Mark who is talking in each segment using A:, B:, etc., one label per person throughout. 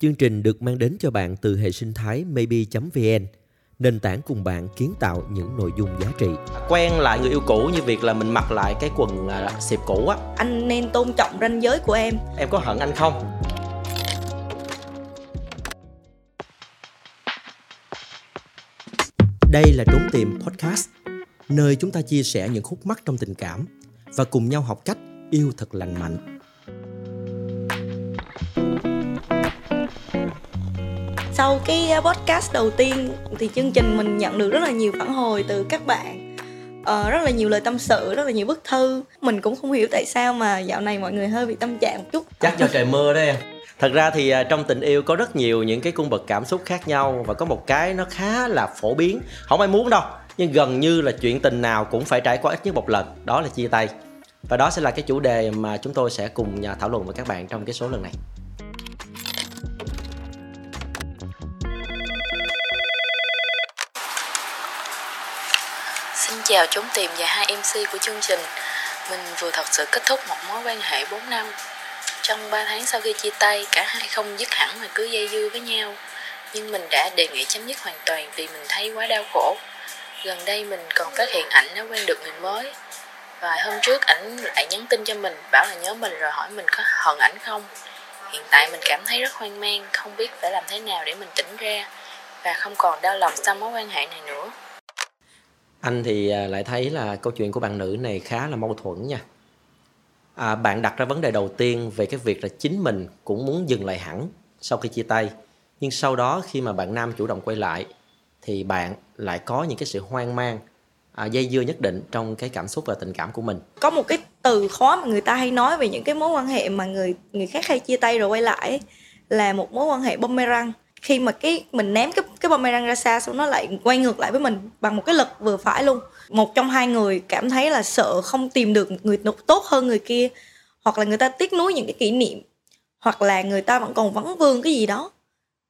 A: Chương trình được mang đến cho bạn từ hệ sinh thái maybe.vn, nền tảng cùng bạn kiến tạo những nội dung giá trị.
B: quen lại người yêu cũ như việc là mình mặc lại cái quần à, xịp cũ á
C: anh nên tôn trọng ranh giới của em
B: em có hận anh không
A: Đây là Trốn Tìm Podcast, nơi chúng ta chia sẻ những khúc mắc trong tình cảm và cùng nhau học cách yêu thật lành mạnh.
C: Sau cái à, podcast đầu tiên thì chương trình mình nhận được rất là nhiều phản hồi từ các bạn. Uh, rất là nhiều lời tâm sự rất là nhiều bức thư. Mình cũng không hiểu tại sao mà dạo này mọi người hơi bị tâm trạng một chút.
B: Chắc do trời mưa đấy em. Thật ra thì à, trong tình yêu có rất nhiều những cái cung bậc cảm xúc khác nhau và có một cái nó khá là phổ biến. Không ai muốn đâu nhưng gần như là chuyện tình nào cũng phải trải qua ít nhất một lần. Đó là chia tay. Và đó sẽ là cái chủ đề mà chúng tôi sẽ cùng à, thảo luận với các bạn trong cái số lần này.
D: Chào chúng tìm và hai MC của chương trình. Mình vừa thật sự kết thúc một mối quan hệ 4 năm. Trong 3 tháng sau khi chia tay, cả hai không dứt hẳn mà cứ dây dưa với nhau. Nhưng mình đã đề nghị chấm dứt hoàn toàn vì mình thấy quá đau khổ. Gần đây mình còn phát hiện ảnh đã quen được người mới. Vài hôm trước ảnh lại nhắn tin cho mình, bảo là nhớ mình rồi hỏi mình có hận ảnh không. Hiện tại mình cảm thấy rất hoang mang, không biết phải làm thế nào để mình tỉnh ra và không còn đau lòng sau mối quan hệ này nữa
B: anh thì à, lại thấy là câu chuyện của bạn nữ này khá là mâu thuẫn nha. À, bạn đặt ra vấn đề đầu tiên về cái việc là chính mình cũng muốn dừng lại hẳn sau khi chia tay. Nhưng sau đó khi mà bạn nam chủ động quay lại thì bạn lại có những cái sự hoang mang à, dây dưa nhất định trong cái cảm xúc và tình cảm của mình.
C: Có một cái từ khó mà người ta hay nói về những cái mối quan hệ mà người người khác hay chia tay rồi quay lại ấy, là một mối quan hệ bumerang khi mà cái mình ném cái cái boomerang ra xa xong nó lại quay ngược lại với mình bằng một cái lực vừa phải luôn. Một trong hai người cảm thấy là sợ không tìm được người tốt hơn người kia, hoặc là người ta tiếc nuối những cái kỷ niệm, hoặc là người ta vẫn còn vấn vương cái gì đó,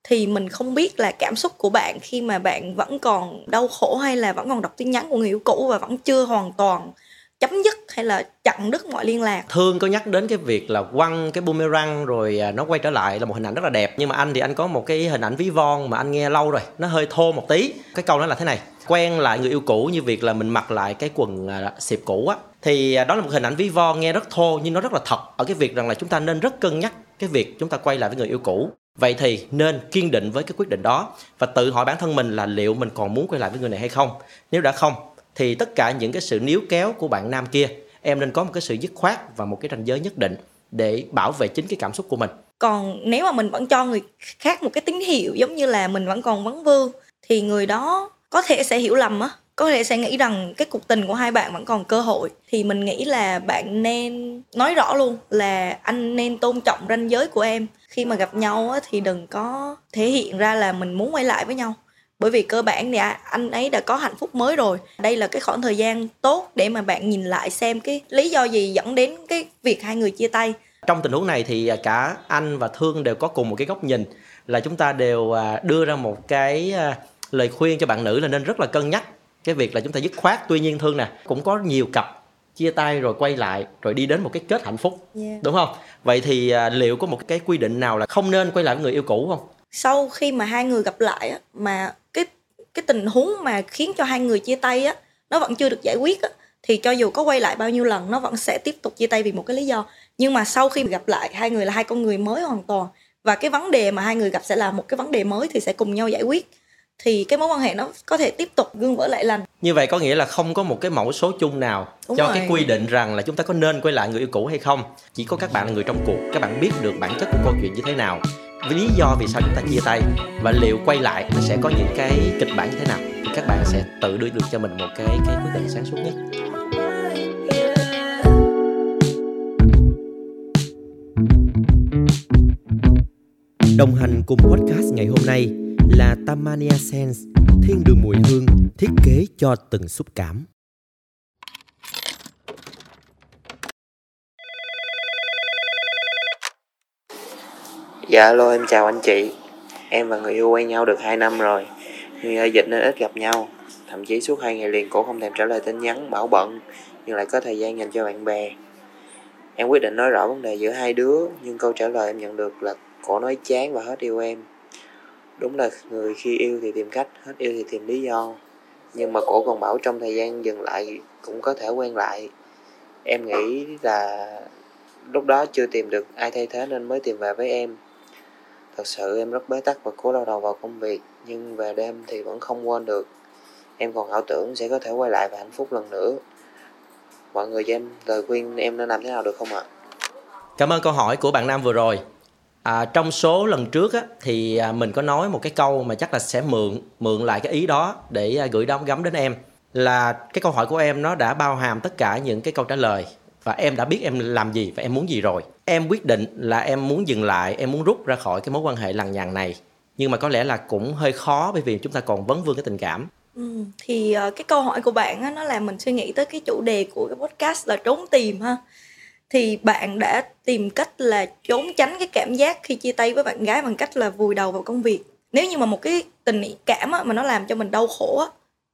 C: thì mình không biết là cảm xúc của bạn khi mà bạn vẫn còn đau khổ hay là vẫn còn đọc tin nhắn của người yêu cũ và vẫn chưa hoàn toàn chấm dứt hay là chặn đứt mọi liên lạc?
B: Thương có nhắc đến cái việc là quăng cái boomerang rồi à, nó quay trở lại là một hình ảnh rất là đẹp. Nhưng mà anh thì anh có một cái hình ảnh ví von mà anh nghe lâu rồi, nó hơi thô một tí. Cái câu đó là thế này, quen lại người yêu cũ như việc là mình mặc lại cái quần à, xịp cũ á. Thì à, đó là một hình ảnh ví von nghe rất thô nhưng nó rất là thật ở cái việc rằng là chúng ta nên rất cân nhắc cái việc chúng ta quay lại với người yêu cũ. Vậy thì nên kiên định với cái quyết định đó và tự hỏi bản thân mình là liệu mình còn muốn quay lại với người này hay không? Nếu đã không thì tất cả những cái sự níu kéo của bạn nam kia, em nên có một cái sự dứt khoát và một cái ranh giới nhất định để bảo vệ chính cái cảm xúc của mình.
C: Còn nếu mà mình vẫn cho người khác một cái tín hiệu giống như là mình vẫn còn vấn vương, thì người đó có thể sẽ hiểu lầm á, có thể sẽ nghĩ rằng cái cuộc tình của hai bạn vẫn còn cơ hội. Thì mình nghĩ là bạn nên nói rõ luôn là anh nên tôn trọng ranh giới của em. Khi mà gặp nhau thì đừng có thể hiện ra là mình muốn quay lại với nhau bởi vì cơ bản thì anh ấy đã có hạnh phúc mới rồi. Đây là cái khoảng thời gian tốt để mà bạn nhìn lại xem cái lý do gì dẫn đến cái việc hai người chia tay.
B: Trong tình huống này thì à, cả anh và thương đều có cùng một cái góc nhìn là chúng ta đều à, đưa ra một cái à, lời khuyên cho bạn nữ là nên rất là cân nhắc cái việc là chúng ta dứt khoát. Tuy nhiên thương nè cũng có nhiều cặp chia tay rồi quay lại rồi đi đến một cái kết hạnh phúc
C: Yeah.
B: đúng không? Vậy thì liệu có một cái quy định nào là không nên quay lại với người yêu cũ không?
C: Sau khi mà hai người gặp lại á, mà cái tình huống mà khiến cho hai người chia tay á nó vẫn chưa được giải quyết á thì cho dù có quay lại bao nhiêu lần nó vẫn sẽ tiếp tục chia tay vì một cái lý do. Nhưng mà sau khi gặp lại hai người là hai con người mới hoàn toàn. Và cái vấn đề mà hai người gặp sẽ là một cái vấn đề mới thì sẽ cùng nhau giải quyết. Thì cái mối quan hệ nó có thể tiếp tục gương vỡ lại lành.
B: Như vậy có nghĩa là không có một cái mẫu số chung nào
C: Đúng
B: cho
C: rồi.
B: cái quy định rằng là chúng ta có nên quay lại người yêu cũ hay không. Chỉ có các bạn là người trong cuộc các bạn biết được bản chất của câu chuyện như thế nào lý do vì sao chúng ta chia tay và liệu quay lại nó sẽ có những cái kịch bản như thế nào thì các bạn sẽ tự đưa được cho mình một cái cái quyết định sáng suốt nhất
A: Đồng hành cùng podcast ngày hôm nay là Tamania Sense, thiên đường mùi hương thiết kế cho từng xúc cảm.
E: Dạ alo em chào anh chị. Em và người yêu quen nhau được 2 năm rồi. Nhưng do dịch nên ít gặp nhau. Thậm chí suốt hai ngày liền cổ không thèm trả lời tin nhắn, bảo bận, Nhưng lại có thời gian dành cho bạn bè. Em quyết định nói rõ vấn đề giữa hai đứa, Nhưng câu trả lời em nhận được là cổ nói chán và hết yêu em. Đúng là người khi yêu thì tìm cách, hết yêu thì tìm lý do. Nhưng mà cổ còn bảo trong thời gian dừng lại cũng có thể quen lại. Em nghĩ là lúc đó chưa tìm được ai thay thế nên mới tìm về với em thật sự em rất bế tắc và cố đau đầu vào công việc nhưng về đêm thì vẫn không quên được. Em còn ảo tưởng sẽ có thể quay lại và hạnh phúc lần nữa. Mọi người cho em lời khuyên em nên làm thế nào được không ạ?
B: Cảm ơn câu hỏi của bạn nam vừa rồi. À, trong số lần trước á, thì à, mình có nói một cái câu mà chắc là sẽ mượn mượn lại cái ý đó để à, gửi đóng gắm đến em. Là cái câu hỏi của em nó đã bao hàm tất cả những cái câu trả lời và em đã biết em làm gì và em muốn gì rồi. Em quyết định là em muốn dừng lại em muốn rút ra khỏi cái mối quan hệ lằng nhằng này. Nhưng mà có lẽ là cũng hơi khó bởi vì chúng ta còn vấn vương cái tình cảm.
C: Ừ, thì uh, cái câu hỏi của bạn á, nó làm mình suy nghĩ tới cái chủ đề của cái podcast là trốn tìm ha. Thì bạn đã tìm cách là trốn tránh cái cảm giác khi chia tay với bạn gái bằng cách là vùi đầu vào công việc. Nếu như mà một cái tình cảm á, mà nó làm cho mình đau khổ á,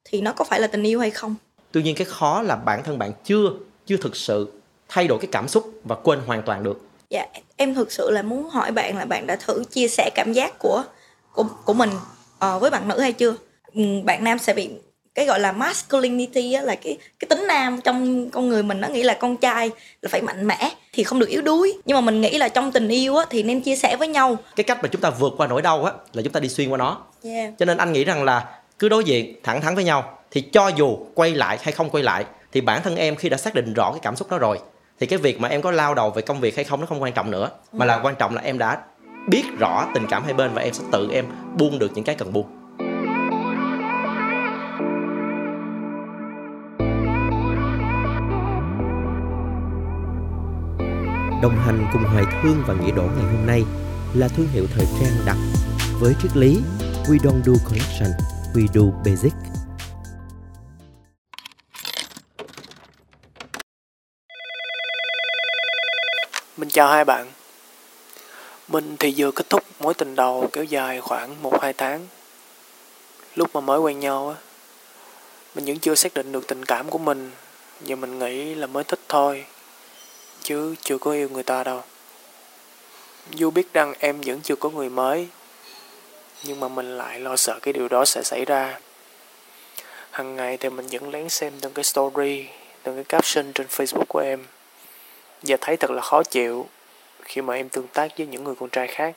C: thì nó có phải là tình yêu hay không?
B: Tuy nhiên cái khó là bản thân bạn chưa chưa thực sự thay đổi cái cảm xúc và quên hoàn toàn được.
C: Dạ em thực sự là muốn hỏi bạn là bạn đã thử chia sẻ cảm giác của của của mình uh, với bạn nữ hay chưa? Ừ, bạn nam sẽ bị cái gọi là masculinity á, là cái cái tính nam trong con người mình nó nghĩ là con trai là phải mạnh mẽ thì không được yếu đuối. Nhưng mà mình nghĩ là trong tình yêu á, thì nên chia sẻ với nhau.
B: Cái cách mà chúng ta vượt qua nỗi đau á là chúng ta đi xuyên qua nó.
C: Yeah.
B: cho nên anh nghĩ rằng là cứ đối diện thẳng thắn với nhau thì cho dù quay lại hay không quay lại thì bản thân em khi đã xác định rõ cái cảm xúc đó rồi thì cái việc mà em có lao đầu về công việc hay không nó không quan trọng nữa mà là quan trọng là em đã biết rõ tình cảm hai bên và em sẽ tự em buông được những cái cần buông
A: Đồng hành cùng Hoài Thương và Nghĩa Đổ ngày hôm nay là thương hiệu thời trang đặc với triết lý We don't do collection, we do basic.
F: Mình chào hai bạn. Mình thì vừa kết thúc mối tình đầu kéo dài khoảng 1-2 tháng. Lúc mà mới quen nhau á, mình vẫn chưa xác định được tình cảm của mình, nhưng mình nghĩ là mới thích thôi, chứ chưa có yêu người ta đâu. Dù biết rằng em vẫn chưa có người mới, nhưng mà mình lại lo sợ cái điều đó sẽ xảy ra. Hằng ngày thì mình vẫn lén xem từng cái story, từng cái caption trên Facebook của em và thấy thật là khó chịu khi mà em tương tác với những người con trai khác.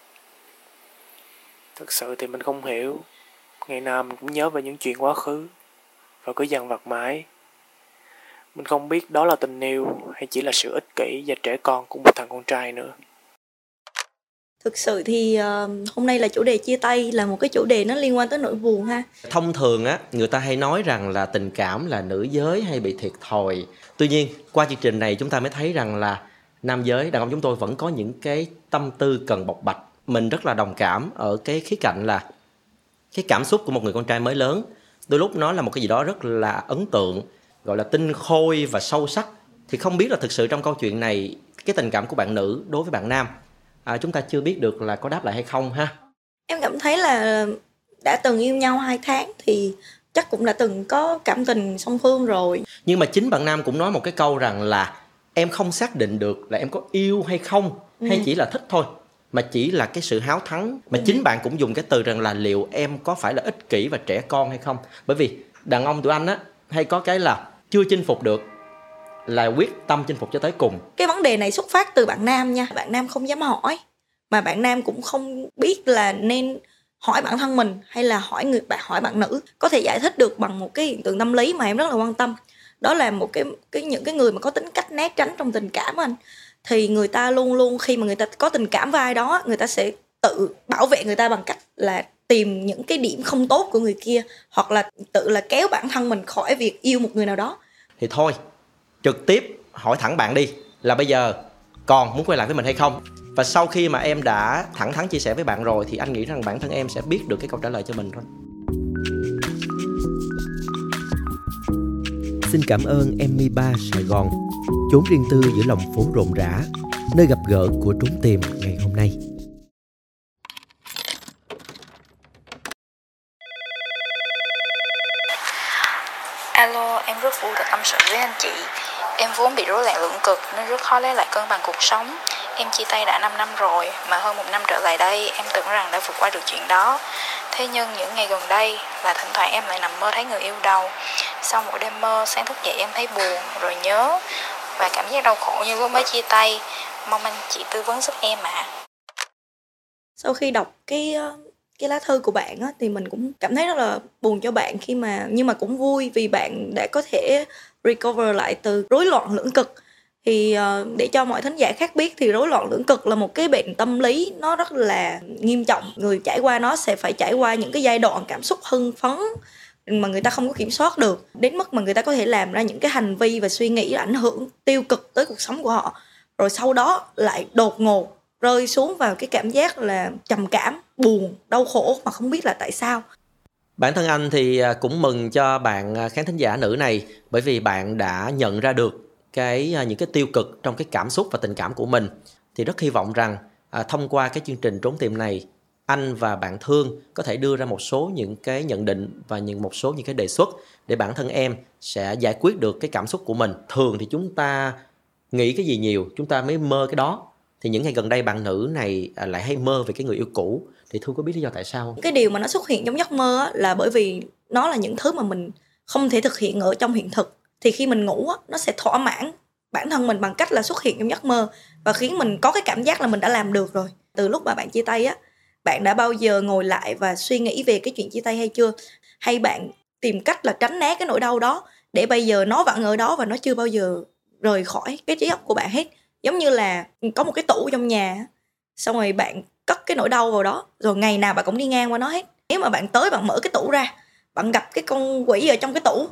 F: Thật sự thì mình không hiểu, ngày nào mình cũng nhớ về những chuyện quá khứ, và cứ dằn vặt mãi. Mình không biết đó là tình yêu hay chỉ là sự ích kỷ và trẻ con của một thằng con trai nữa
C: thực sự thì uh, hôm nay là chủ đề chia tay là một cái chủ đề nó liên quan tới nỗi buồn ha.
B: Thông thường á người ta hay nói rằng là tình cảm là nữ giới hay bị thiệt thòi. Tuy nhiên qua chương trình này chúng ta mới thấy rằng là nam giới đàn ông chúng tôi vẫn có những cái tâm tư cần bộc bạch. Mình rất là đồng cảm ở cái khía cạnh là cái cảm xúc của một người con trai mới lớn. Đôi lúc nó là một cái gì đó rất là ấn tượng gọi là tinh khôi và sâu sắc. Thì không biết là thực sự trong câu chuyện này cái tình cảm của bạn nữ đối với bạn nam à, chúng ta chưa biết được là có đáp lại hay không ha.
C: Em cảm thấy là đã từng yêu nhau hai tháng thì chắc cũng đã từng có cảm tình song phương rồi.
B: Nhưng mà chính bạn nam cũng nói một cái câu rằng là em không xác định được là em có yêu hay không
C: Ừ.
B: hay chỉ là thích thôi mà chỉ là cái sự háo thắng. Mà
C: Ừ.
B: chính bạn cũng dùng cái từ rằng là liệu em có phải là ích kỷ và trẻ con hay không? Bởi vì đàn ông tụi anh á hay có cái là chưa chinh phục được là quyết tâm chinh phục cho tới cùng.
C: Cái vấn đề này xuất phát từ bạn nam nha. Bạn nam không dám hỏi mà bạn nam cũng không biết là nên hỏi bản thân mình hay là hỏi người bạn hỏi bạn nữ. Có thể giải thích được bằng một cái hiện tượng tâm lý mà em rất là quan tâm. Đó là một cái cái những cái người mà có tính cách né tránh trong tình cảm anh. Thì người ta luôn luôn khi mà người ta có tình cảm với ai đó người ta sẽ tự bảo vệ người ta bằng cách là tìm những cái điểm không tốt của người kia hoặc là tự là kéo bản thân mình khỏi việc yêu một người nào đó.
B: Thì thôi trực tiếp hỏi thẳng bạn đi là bây giờ còn muốn quay lại với mình hay không và sau khi mà em đã thẳng thắn chia sẻ với bạn rồi thì anh nghĩ rằng bản thân em sẽ biết được cái câu trả lời cho mình thôi
A: Xin cảm ơn Emmy Ba Sài Gòn, chốn riêng tư giữa lòng phố rộn rã, nơi gặp gỡ của trốn tìm ngày hôm nay.
D: Alo, em rất vui được tâm sự với anh chị. Em vốn bị rối loạn lưỡng cực nên rất khó lấy lại cân bằng cuộc sống. Em chia tay đã 5 năm rồi, mà hơn một năm trở lại đây em tưởng rằng đã vượt qua được chuyện đó. Thế nhưng những ngày gần đây là thỉnh thoảng em lại nằm mơ thấy người yêu đầu. Sau mỗi đêm mơ, sáng thức dậy em thấy buồn, rồi nhớ và cảm giác đau khổ như lúc mới chia tay. Mong anh chị tư vấn giúp em ạ. À.
C: Sau khi đọc cái ờ, cái lá thư của bạn á, thì mình cũng cảm thấy rất là buồn cho bạn khi mà nhưng mà cũng vui vì bạn đã có thể recover lại từ rối loạn lưỡng cực. Thì ờ, để cho mọi thính giả khác biết thì rối loạn lưỡng cực là một cái bệnh tâm lý nó rất là nghiêm trọng. Người trải qua nó sẽ phải trải qua những cái giai đoạn cảm xúc hưng phấn mà người ta không có kiểm soát được. Đến mức mà người ta có thể làm ra những cái hành vi và suy nghĩ ảnh hưởng tiêu cực tới cuộc sống của họ. Rồi sau đó lại đột ngột rơi xuống vào cái cảm giác là trầm cảm, buồn, đau khổ mà không biết là tại sao
B: bản thân anh thì à, cũng mừng cho bạn à, khán thính giả nữ này bởi vì bạn đã nhận ra được cái à, những cái tiêu cực trong cái cảm xúc và tình cảm của mình. Thì rất hy vọng rằng à, thông qua cái chương trình trốn tìm này anh và bạn thương có thể đưa ra một số những cái nhận định và những một số những cái đề xuất để bản thân em sẽ giải quyết được cái cảm xúc của mình. Thường thì chúng ta nghĩ cái gì nhiều chúng ta mới mơ cái đó. Thì những ngày gần đây bạn nữ này lại hay mơ về cái người yêu cũ thì thu có biết lý do tại sao không?
C: cái điều mà nó xuất hiện trong giấc mơ là bởi vì nó là những thứ mà mình không thể thực hiện ở trong hiện thực. Thì khi mình ngủ nó sẽ thỏa mãn bản thân mình bằng cách là xuất hiện trong giấc mơ và khiến mình có cái cảm giác là mình đã làm được rồi. Từ lúc mà bạn chia tay á, bạn đã bao giờ ngồi lại và suy nghĩ về cái chuyện chia tay hay chưa? Hay bạn tìm cách là tránh né cái nỗi đau đó để bây giờ nó vẫn ở đó và nó chưa bao giờ rời khỏi cái trí óc của bạn hết? Giống như là có một cái tủ trong nhà xong rồi bạn cất cái nỗi đau vào đó. Rồi ngày nào bạn cũng đi ngang qua nó hết. Nếu mà bạn tới bạn mở cái tủ ra bạn gặp cái con quỷ ở trong cái tủ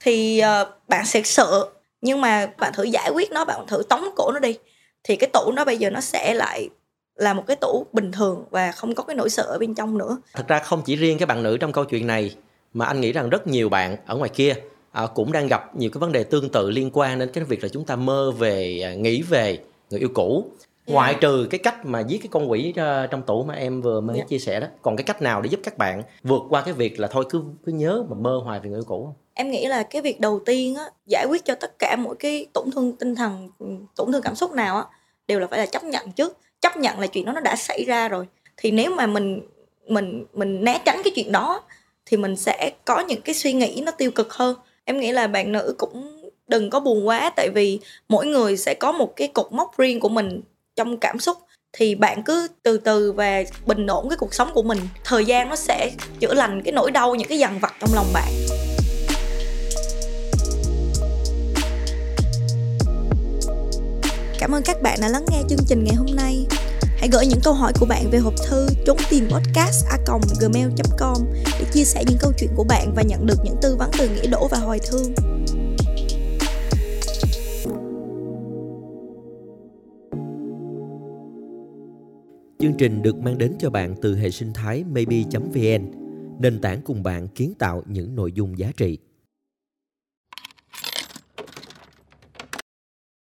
C: thì uh, bạn sẽ sợ. Nhưng mà bạn thử giải quyết nó bạn thử tống cổ nó đi. Thì cái tủ nó bây giờ nó sẽ lại là một cái tủ bình thường và không có cái nỗi sợ ở bên trong nữa.
B: Thật ra không chỉ riêng cái bạn nữ trong câu chuyện này mà anh nghĩ rằng rất nhiều bạn ở ngoài kia à, cũng đang gặp nhiều cái vấn đề tương tự liên quan đến cái việc là chúng ta mơ về à, nghĩ về người yêu cũ yeah. ngoại trừ cái cách mà giết cái con quỷ uh, trong tủ mà em vừa mới yeah. chia sẻ đó còn cái cách nào để giúp các bạn vượt qua cái việc là thôi cứ cứ nhớ mà mơ hoài về người yêu cũ không?
C: Em nghĩ là cái việc đầu tiên á giải quyết cho tất cả mỗi cái tổn thương tinh thần tổn thương cảm xúc nào á đều là phải là chấp nhận trước. Chấp nhận là chuyện đó nó đã xảy ra rồi. Thì nếu mà mình mình mình né tránh cái chuyện đó thì mình sẽ có những cái suy nghĩ nó tiêu cực hơn. Em nghĩ là bạn nữ cũng đừng có buồn quá tại vì mỗi người sẽ có một cái cột mốc riêng của mình trong cảm xúc thì bạn cứ từ từ và bình ổn cái cuộc sống của mình thời gian nó sẽ chữa lành cái nỗi đau, những cái dằn vặt trong lòng bạn Cảm ơn các bạn đã lắng nghe chương trình ngày hôm nay. Hãy gửi những câu hỏi của bạn về hộp thư trốn tìm podcast a gmail.com để chia sẻ những câu chuyện của bạn và nhận được những tư vấn từ nghĩa đỗ và hồi thương.
A: Chương trình được mang đến cho bạn từ hệ sinh thái maybe.vn, nền tảng cùng bạn kiến tạo những nội dung giá trị.